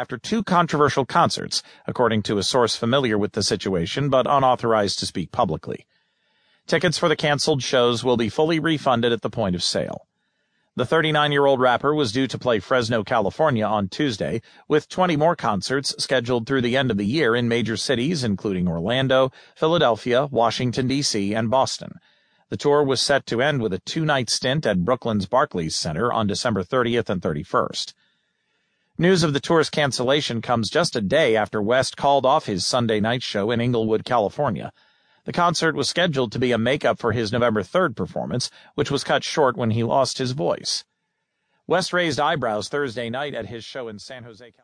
after two controversial concerts, according to a source familiar with the situation but unauthorized to speak publicly. Tickets for the canceled shows will be fully refunded at the point of sale. The 39 year old rapper was due to play Fresno, California on Tuesday, with 20 more concerts scheduled through the end of the year in major cities including Orlando, Philadelphia, Washington, D.C., and Boston. The tour was set to end with a two night stint at Brooklyn's Barclays Center on December 30th and 31st. News of the tour's cancellation comes just a day after West called off his Sunday night show in Inglewood, California. The concert was scheduled to be a makeup for his November 3rd performance, which was cut short when he lost his voice. West raised eyebrows Thursday night at his show in San Jose, California.